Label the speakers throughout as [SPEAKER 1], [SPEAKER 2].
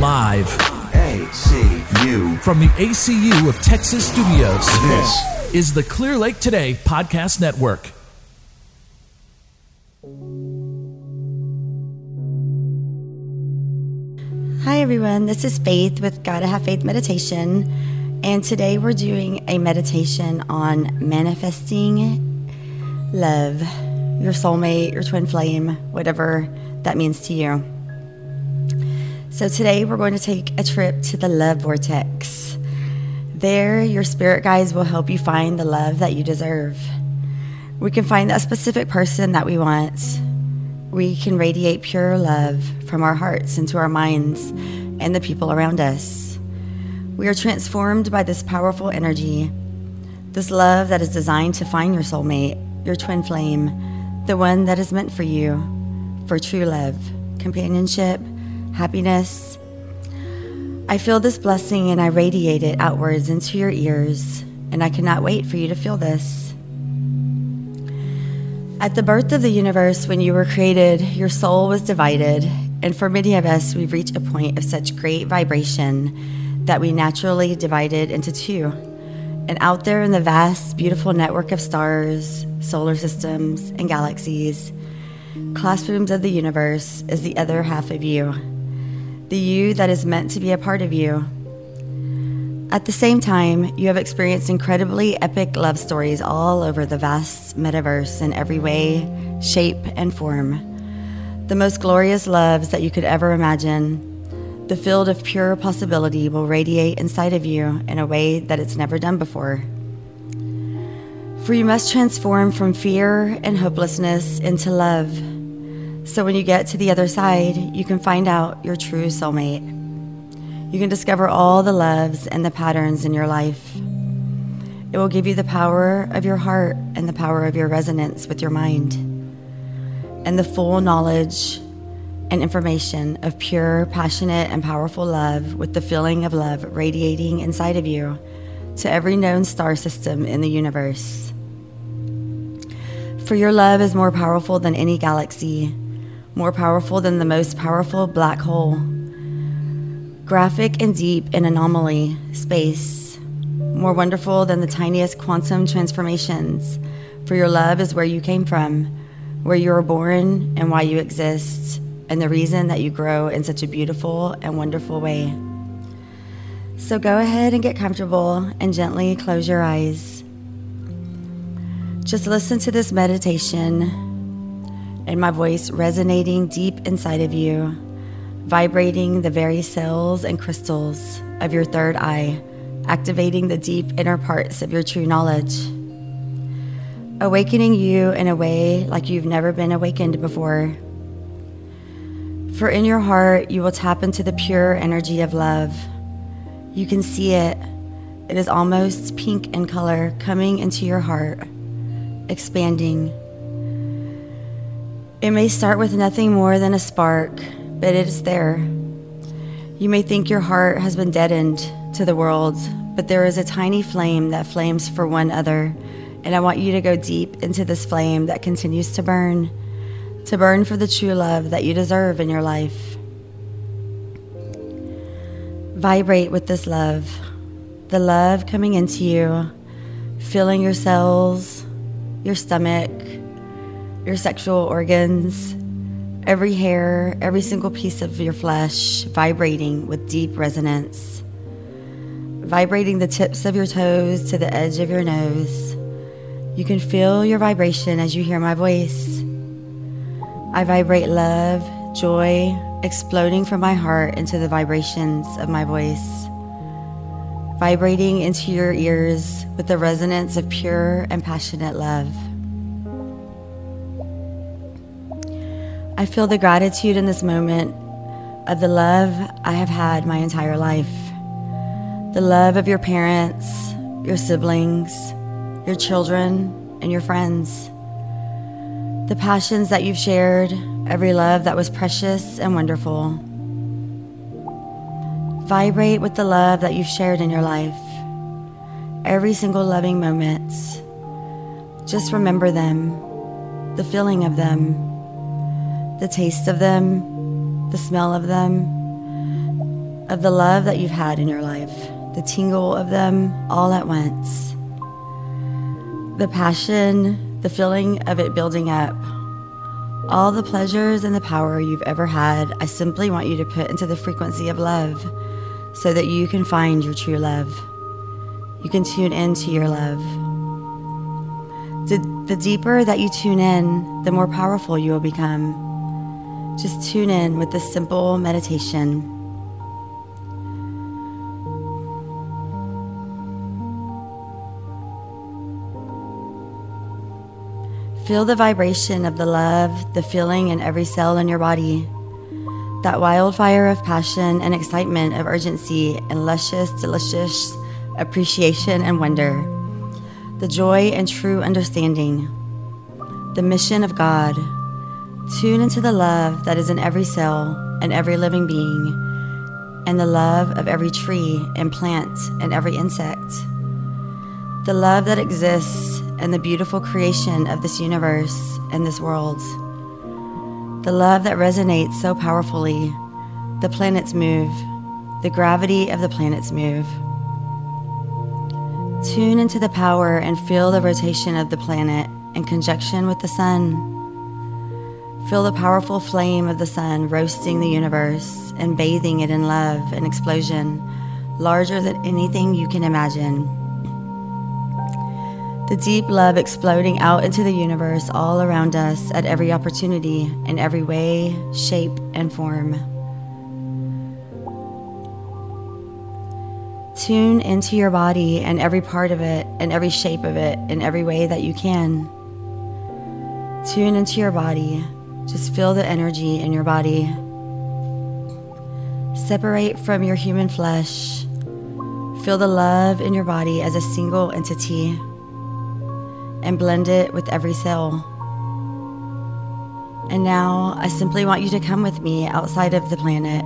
[SPEAKER 1] Live
[SPEAKER 2] ACU.
[SPEAKER 1] from the ACU of Texas Studios.
[SPEAKER 2] This
[SPEAKER 1] is the Clear Lake Today Podcast Network.
[SPEAKER 3] Hi, everyone. This is Faith with Gotta Have Faith Meditation. And today we're doing a meditation on manifesting love, your soulmate, your twin flame, whatever that means to you. So today we're going to take a trip to the love vortex. There, your spirit guides will help you find the love that you deserve. We can find that specific person that we want. We can radiate pure love from our hearts into our minds and the people around us. We are transformed by this powerful energy, this love that is designed to find your soulmate, your twin flame, the one that is meant for you, for true love, companionship, happiness. I feel this blessing and I radiate it outwards into your ears, and I cannot wait for you to feel this. At the birth of the universe, when you were created, your soul was divided, and for many of us, we've reached a point of such great vibration that we naturally divided into two. And out there in the vast, beautiful network of stars, solar systems, and galaxies, classrooms of the universe is the other half of you, the you that is meant to be a part of you. At the same time, you have experienced incredibly epic love stories all over the vast metaverse in every way, shape, and form. The most glorious loves that you could ever imagine. The field of pure possibility will radiate inside of you in a way that it's never done before. For you must transform from fear and hopelessness into love. So when you get to the other side, you can find out your true soulmate. You can discover all the loves and the patterns in your life. It will give you the power of your heart and the power of your resonance with your mind, and the full knowledge and information of pure, passionate, and powerful love with the feeling of love radiating inside of you to every known star system in the universe. For your love is more powerful than any galaxy, more powerful than the most powerful black hole graphic and deep in anomaly, space, more wonderful than the tiniest quantum transformations. For your love is where you came from, where you were born, and why you exist, and the reason that you grow in such a beautiful and wonderful way. So go ahead and get comfortable and gently close your eyes. Just listen to this meditation and my voice resonating deep inside of you vibrating the very cells and crystals of your third eye, activating the deep inner parts of your true knowledge, awakening you in a way like you've never been awakened before. For in your heart, you will tap into the pure energy of love. You can see it. It is almost pink in color coming into your heart, expanding. It may start with nothing more than a spark but it is there. You may think your heart has been deadened to the world, but there is a tiny flame that flames for one other, and I want you to go deep into this flame that continues to burn, to burn for the true love that you deserve in your life. Vibrate with this love, the love coming into you, filling your cells, your stomach, your sexual organs every hair, every single piece of your flesh vibrating with deep resonance, vibrating the tips of your toes to the edge of your nose. You can feel your vibration as you hear my voice. I vibrate love, joy, exploding from my heart into the vibrations of my voice, vibrating into your ears with the resonance of pure and passionate love. I feel the gratitude in this moment of the love I have had my entire life. The love of your parents, your siblings, your children, and your friends. The passions that you've shared, every love that was precious and wonderful. Vibrate with the love that you've shared in your life. Every single loving moment. Just remember them, the feeling of them, the taste of them, the smell of them, of the love that you've had in your life, the tingle of them all at once, the passion, the feeling of it building up, all the pleasures and the power you've ever had. I simply want you to put into the frequency of love so that you can find your true love. You can tune into your love. The, the deeper that you tune in, the more powerful you will become. Just tune in with this simple meditation. Feel the vibration of the love, the feeling in every cell in your body. That wildfire of passion and excitement, of urgency and luscious, delicious appreciation and wonder. The joy and true understanding. The mission of God Tune into the love that is in every cell and every living being, and the love of every tree and plant and every insect. The love that exists in the beautiful creation of this universe and this world. The love that resonates so powerfully. The planets move, the gravity of the planets move. Tune into the power and feel the rotation of the planet in conjunction with the sun. Feel the powerful flame of the sun roasting the universe and bathing it in love and explosion, larger than anything you can imagine. The deep love exploding out into the universe all around us at every opportunity, in every way, shape, and form. Tune into your body and every part of it and every shape of it in every way that you can. Tune into your body just feel the energy in your body. Separate from your human flesh. Feel the love in your body as a single entity and blend it with every cell. And now I simply want you to come with me outside of the planet.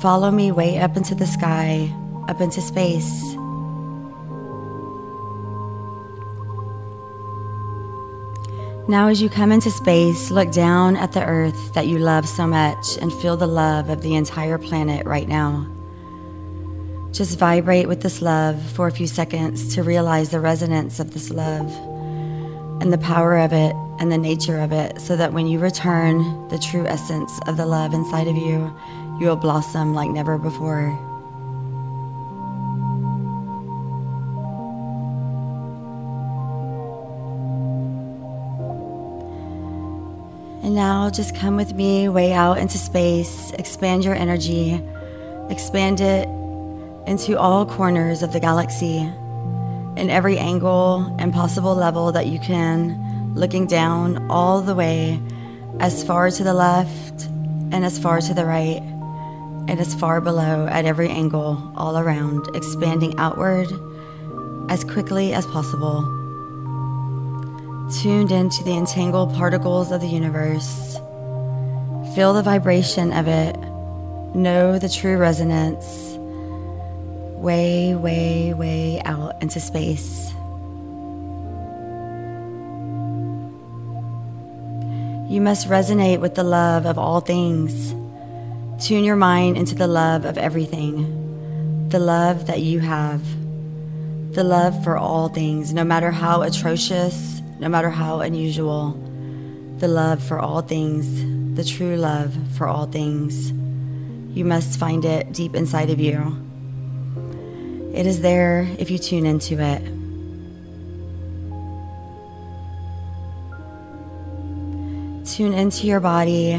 [SPEAKER 3] Follow me way up into the sky, up into space. Now, as you come into space, look down at the earth that you love so much and feel the love of the entire planet right now. Just vibrate with this love for a few seconds to realize the resonance of this love and the power of it and the nature of it, so that when you return the true essence of the love inside of you, you will blossom like never before. Now just come with me way out into space, expand your energy, expand it into all corners of the galaxy, in every angle and possible level that you can, looking down all the way as far to the left and as far to the right and as far below at every angle all around, expanding outward as quickly as possible tuned into the entangled particles of the universe. Feel the vibration of it. Know the true resonance. Way, way, way out into space. You must resonate with the love of all things. Tune your mind into the love of everything, the love that you have, the love for all things, no matter how atrocious no matter how unusual, the love for all things, the true love for all things. You must find it deep inside of you. It is there if you tune into it. Tune into your body.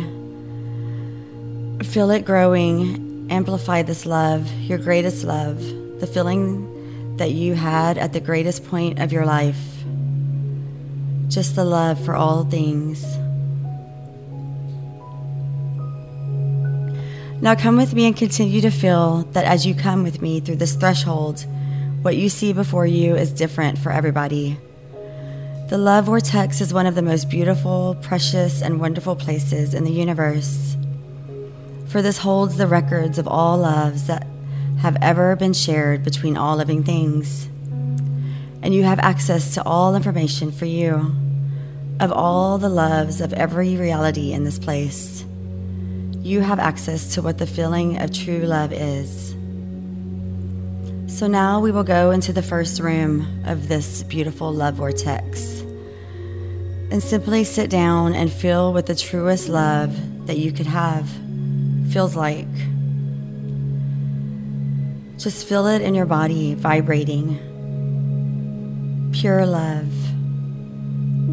[SPEAKER 3] Feel it growing. Amplify this love, your greatest love, the feeling that you had at the greatest point of your life just the love for all things. Now come with me and continue to feel that as you come with me through this threshold, what you see before you is different for everybody. The love vortex is one of the most beautiful, precious, and wonderful places in the universe. For this holds the records of all loves that have ever been shared between all living things and you have access to all information for you of all the loves of every reality in this place. you have access to what the feeling of true love is. So now we will go into the first room of this beautiful love vortex and simply sit down and feel what the truest love that you could have feels like. Just feel it in your body vibrating. Pure love.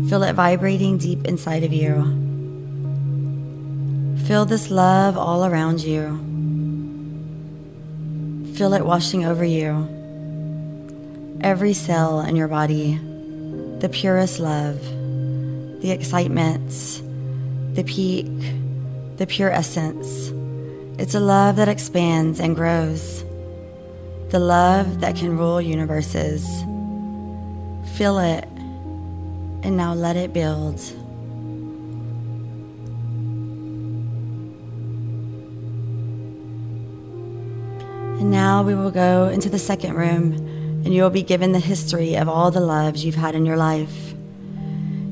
[SPEAKER 3] Feel it vibrating deep inside of you. Feel this love all around you. Feel it washing over you. Every cell in your body, the purest love, the excitement, the peak, the pure essence. It's a love that expands and grows the love that can rule universes. Feel it, and now let it build. And now we will go into the second room, and you will be given the history of all the loves you've had in your life.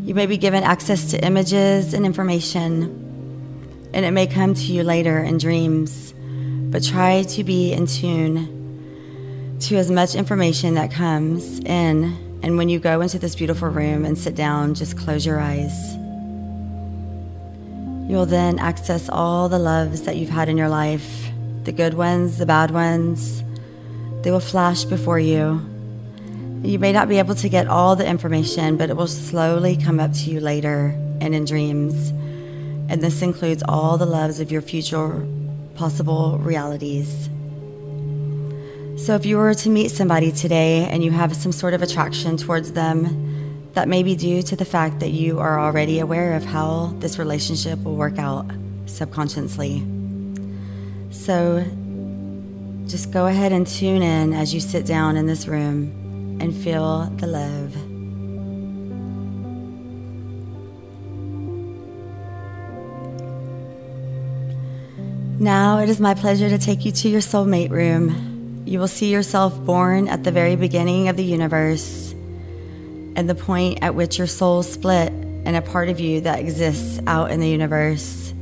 [SPEAKER 3] You may be given access to images and information, and it may come to you later in dreams, but try to be in tune to as much information that comes in. And when you go into this beautiful room and sit down, just close your eyes. You'll then access all the loves that you've had in your life the good ones, the bad ones. They will flash before you. You may not be able to get all the information, but it will slowly come up to you later and in dreams. And this includes all the loves of your future possible realities. So, if you were to meet somebody today and you have some sort of attraction towards them, that may be due to the fact that you are already aware of how this relationship will work out subconsciously. So, just go ahead and tune in as you sit down in this room and feel the love. Now it is my pleasure to take you to your soulmate room you will see yourself born at the very beginning of the universe and the point at which your soul split and a part of you that exists out in the universe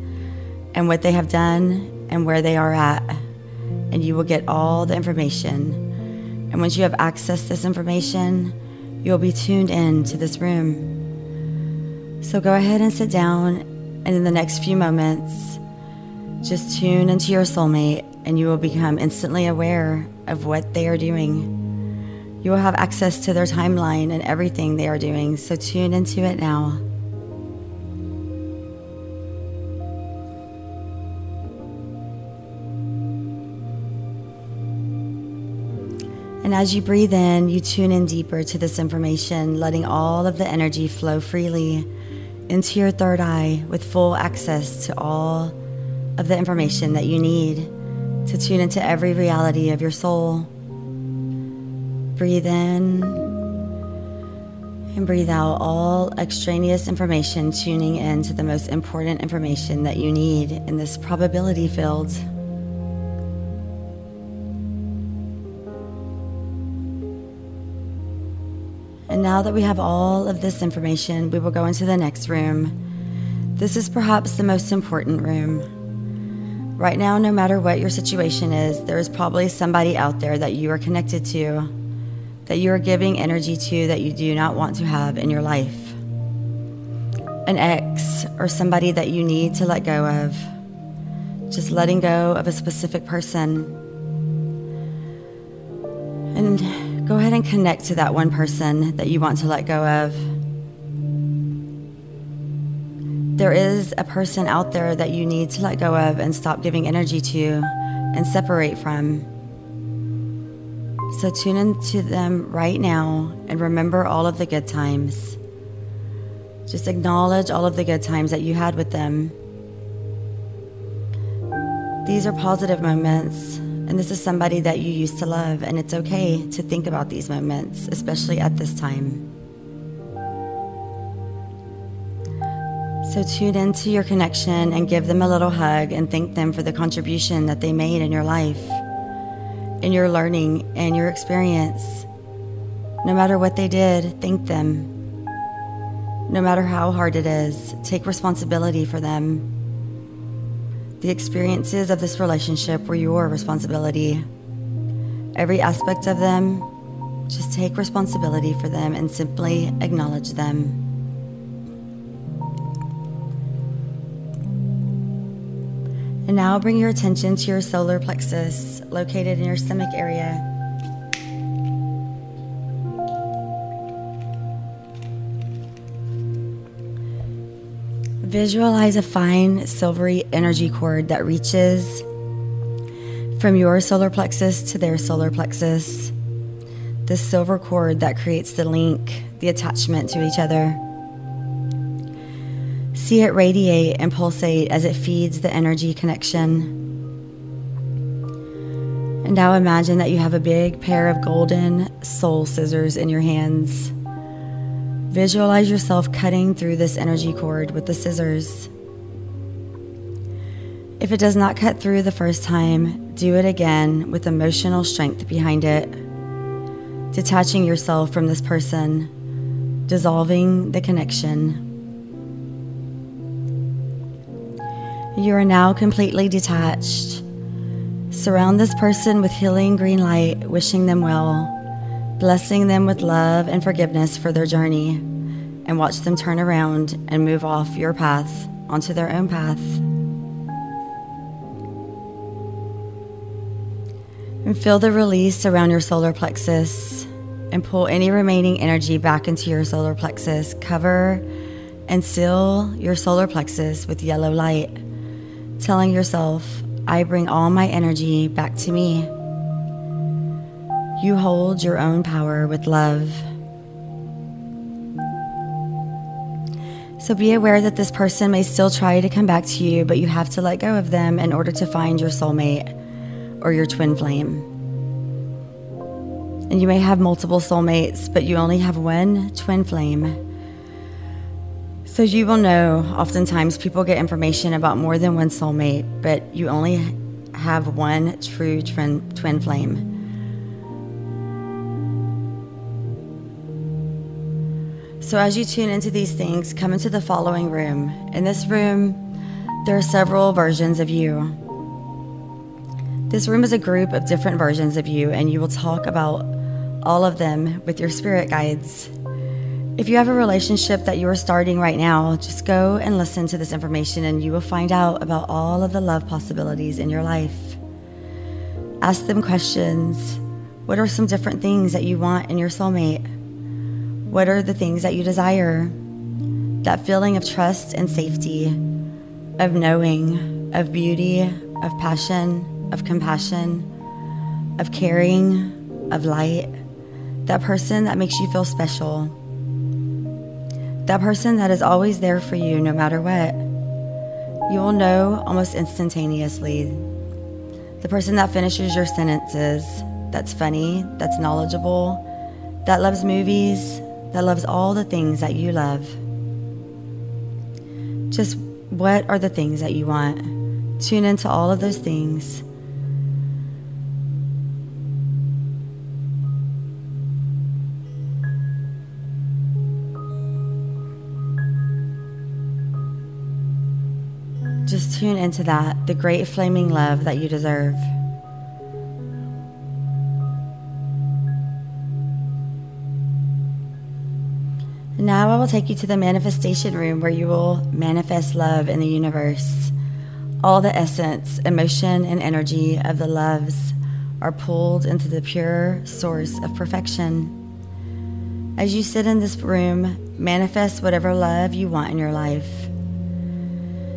[SPEAKER 3] and what they have done and where they are at. And you will get all the information. And once you have accessed this information, you'll be tuned in to this room. So go ahead and sit down, and in the next few moments, just tune into your soulmate and you will become instantly aware of what they are doing. You will have access to their timeline and everything they are doing, so tune into it now. And as you breathe in, you tune in deeper to this information, letting all of the energy flow freely into your third eye with full access to all of the information that you need to tune into every reality of your soul. Breathe in and breathe out all extraneous information, tuning in to the most important information that you need in this probability field. And now that we have all of this information, we will go into the next room. This is perhaps the most important room. Right now, no matter what your situation is, there is probably somebody out there that you are connected to, that you are giving energy to that you do not want to have in your life. An ex or somebody that you need to let go of. Just letting go of a specific person. And go ahead and connect to that one person that you want to let go of. There is a person out there that you need to let go of and stop giving energy to and separate from. So tune into them right now and remember all of the good times. Just acknowledge all of the good times that you had with them. These are positive moments, and this is somebody that you used to love, and it's okay to think about these moments, especially at this time. So tune into your connection and give them a little hug and thank them for the contribution that they made in your life, in your learning and your experience. No matter what they did, thank them. No matter how hard it is, take responsibility for them. The experiences of this relationship were your responsibility. Every aspect of them, just take responsibility for them and simply acknowledge them. And now bring your attention to your solar plexus, located in your stomach area. Visualize a fine silvery energy cord that reaches from your solar plexus to their solar plexus. This silver cord that creates the link, the attachment to each other. See it radiate and pulsate as it feeds the energy connection. And now imagine that you have a big pair of golden soul scissors in your hands. Visualize yourself cutting through this energy cord with the scissors. If it does not cut through the first time, do it again with emotional strength behind it. Detaching yourself from this person, dissolving the connection. You are now completely detached. Surround this person with healing green light, wishing them well blessing them with love and forgiveness for their journey, and watch them turn around and move off your path onto their own path. And feel the release around your solar plexus and pull any remaining energy back into your solar plexus. Cover and seal your solar plexus with yellow light, telling yourself, I bring all my energy back to me. You hold your own power with love. So be aware that this person may still try to come back to you, but you have to let go of them in order to find your soulmate or your twin flame. And you may have multiple soulmates, but you only have one twin flame. So you will know oftentimes people get information about more than one soulmate, but you only have one true twin, twin flame. So, as you tune into these things, come into the following room. In this room, there are several versions of you. This room is a group of different versions of you, and you will talk about all of them with your spirit guides. If you have a relationship that you are starting right now, just go and listen to this information, and you will find out about all of the love possibilities in your life. Ask them questions. What are some different things that you want in your soulmate? What are the things that you desire? That feeling of trust and safety, of knowing, of beauty, of passion, of compassion, of caring, of light. That person that makes you feel special. That person that is always there for you no matter what. You will know almost instantaneously. The person that finishes your sentences, that's funny, that's knowledgeable, that loves movies, that loves all the things that you love. Just what are the things that you want? Tune into all of those things. Tune into that, the great flaming love that you deserve. Now I will take you to the manifestation room where you will manifest love in the universe. All the essence, emotion, and energy of the loves are pulled into the pure source of perfection. As you sit in this room, manifest whatever love you want in your life.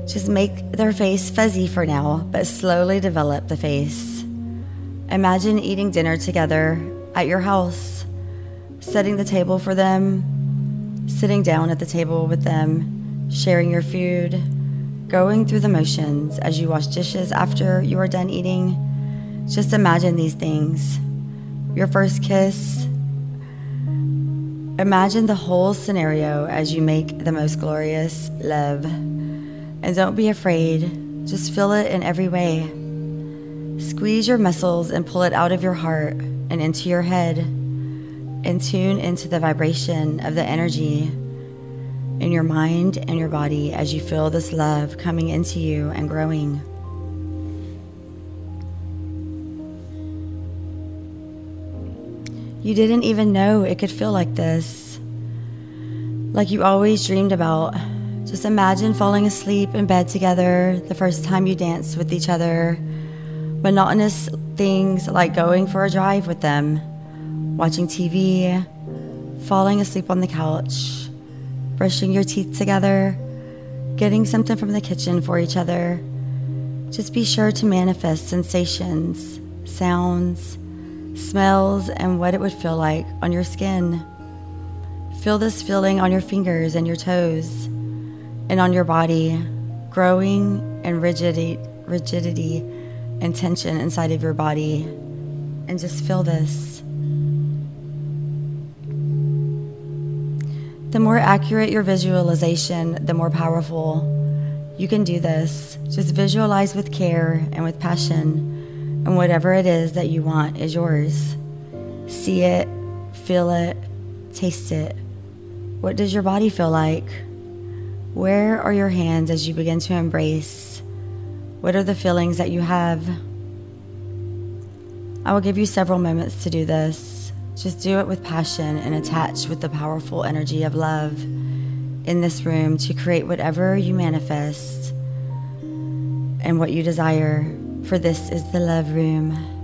[SPEAKER 3] Just make their face fuzzy for now, but slowly develop the face. Imagine eating dinner together at your house, setting the table for them, sitting down at the table with them, sharing your food, going through the motions as you wash dishes after you are done eating. Just imagine these things. Your first kiss. Imagine the whole scenario as you make the most glorious love. And don't be afraid, just feel it in every way. Squeeze your muscles and pull it out of your heart and into your head, and tune into the vibration of the energy in your mind and your body as you feel this love coming into you and growing. You didn't even know it could feel like this, like you always dreamed about just imagine falling asleep in bed together the first time you danced with each other. Monotonous things like going for a drive with them, watching TV, falling asleep on the couch, brushing your teeth together, getting something from the kitchen for each other. Just be sure to manifest sensations, sounds, smells, and what it would feel like on your skin. Feel this feeling on your fingers and your toes and on your body, growing and rigidity, rigidity and tension inside of your body. And just feel this. The more accurate your visualization, the more powerful. You can do this. Just visualize with care and with passion, and whatever it is that you want is yours. See it, feel it, taste it. What does your body feel like? Where are your hands as you begin to embrace? What are the feelings that you have? I will give you several moments to do this. Just do it with passion and attach with the powerful energy of love in this room to create whatever you manifest and what you desire, for this is the love room.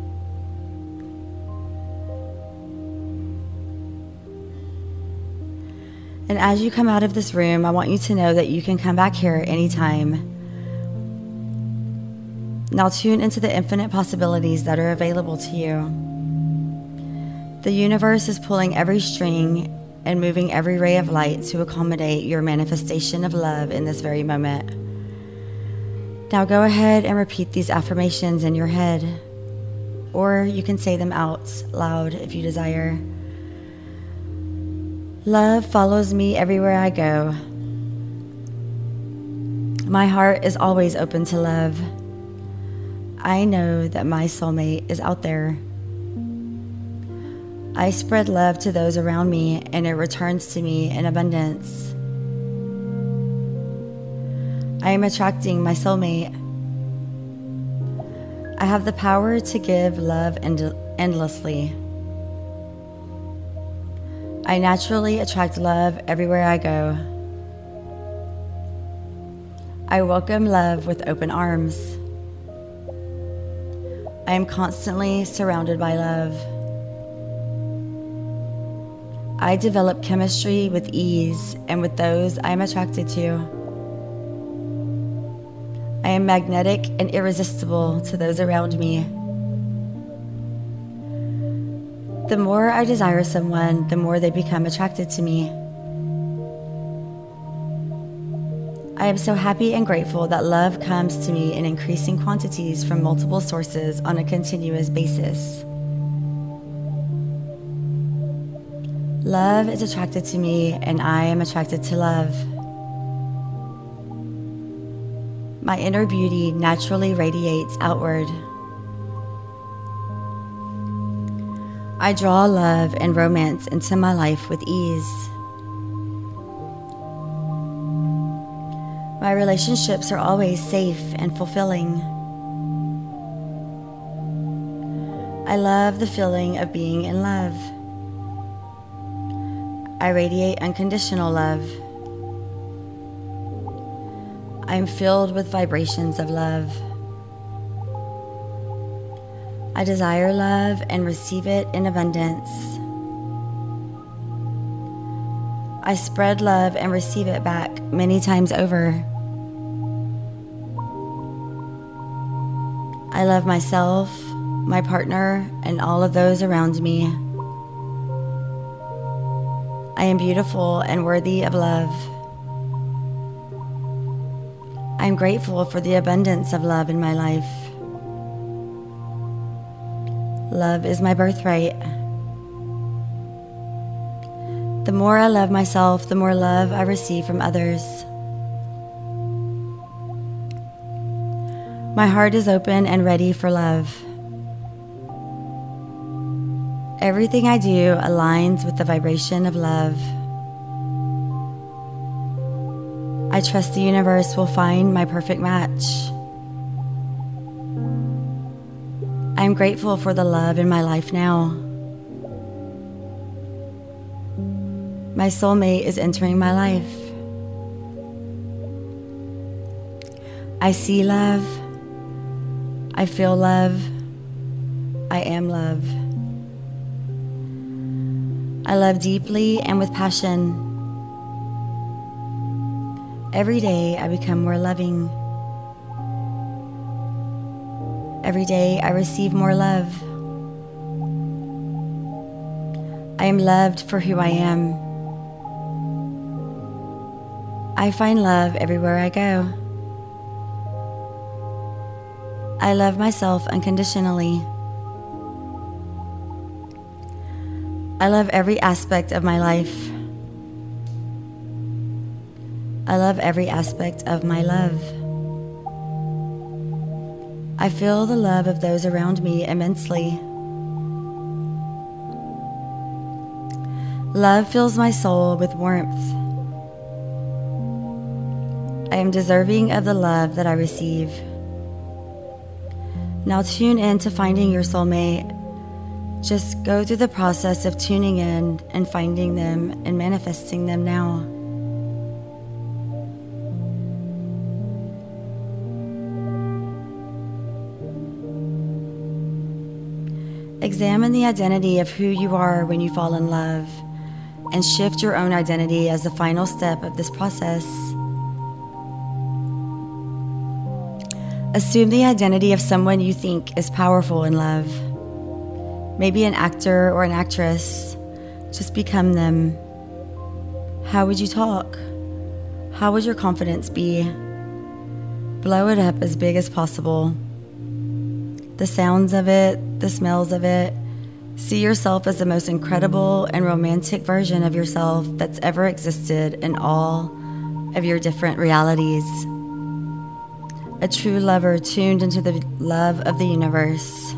[SPEAKER 3] And as you come out of this room, I want you to know that you can come back here anytime. Now tune into the infinite possibilities that are available to you. The universe is pulling every string and moving every ray of light to accommodate your manifestation of love in this very moment. Now go ahead and repeat these affirmations in your head, or you can say them out loud if you desire. Love follows me everywhere I go. My heart is always open to love. I know that my soulmate is out there. I spread love to those around me and it returns to me in abundance. I am attracting my soulmate. I have the power to give love end- endlessly. I naturally attract love everywhere I go. I welcome love with open arms. I am constantly surrounded by love. I develop chemistry with ease and with those I am attracted to. I am magnetic and irresistible to those around me. The more I desire someone, the more they become attracted to me. I am so happy and grateful that love comes to me in increasing quantities from multiple sources on a continuous basis. Love is attracted to me, and I am attracted to love. My inner beauty naturally radiates outward. I draw love and romance into my life with ease. My relationships are always safe and fulfilling. I love the feeling of being in love. I radiate unconditional love. I am filled with vibrations of love. I desire love and receive it in abundance. I spread love and receive it back many times over. I love myself, my partner, and all of those around me. I am beautiful and worthy of love. I am grateful for the abundance of love in my life. Love is my birthright. The more I love myself, the more love I receive from others. My heart is open and ready for love. Everything I do aligns with the vibration of love. I trust the universe will find my perfect match. Am grateful for the love in my life now. My soulmate is entering my life. I see love. I feel love. I am love. I love deeply and with passion. Every day I become more loving. Every day I receive more love. I am loved for who I am. I find love everywhere I go. I love myself unconditionally. I love every aspect of my life. I love every aspect of my love. I feel the love of those around me immensely. Love fills my soul with warmth. I am deserving of the love that I receive. Now tune in to finding your soulmate. Just go through the process of tuning in and finding them and manifesting them now. Examine the identity of who you are when you fall in love and shift your own identity as the final step of this process. Assume the identity of someone you think is powerful in love. Maybe an actor or an actress. Just become them. How would you talk? How would your confidence be? Blow it up as big as possible. The sounds of it, the smells of it. See yourself as the most incredible and romantic version of yourself that's ever existed in all of your different realities. A true lover tuned into the love of the universe.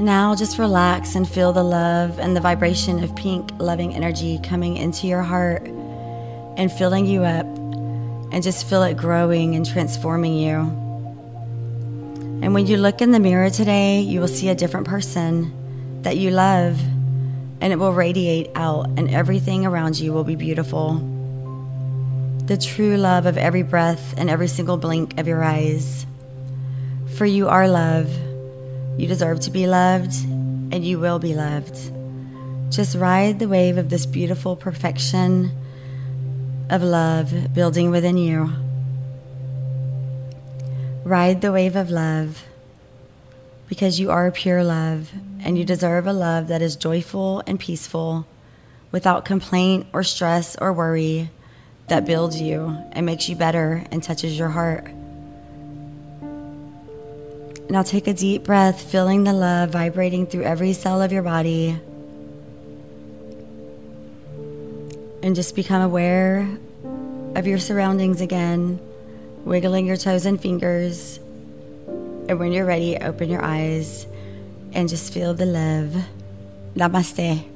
[SPEAKER 3] Now just relax and feel the love and the vibration of pink loving energy coming into your heart and filling you up, and just feel it growing and transforming you. And when you look in the mirror today, you will see a different person that you love, and it will radiate out, and everything around you will be beautiful. The true love of every breath and every single blink of your eyes. For you are love. You deserve to be loved, and you will be loved. Just ride the wave of this beautiful perfection of love building within you. Ride the wave of love because you are pure love and you deserve a love that is joyful and peaceful without complaint or stress or worry that builds you and makes you better and touches your heart. Now take a deep breath, feeling the love vibrating through every cell of your body. And just become aware of your surroundings again, wiggling your toes and fingers. And when you're ready, open your eyes and just feel the love. Namaste.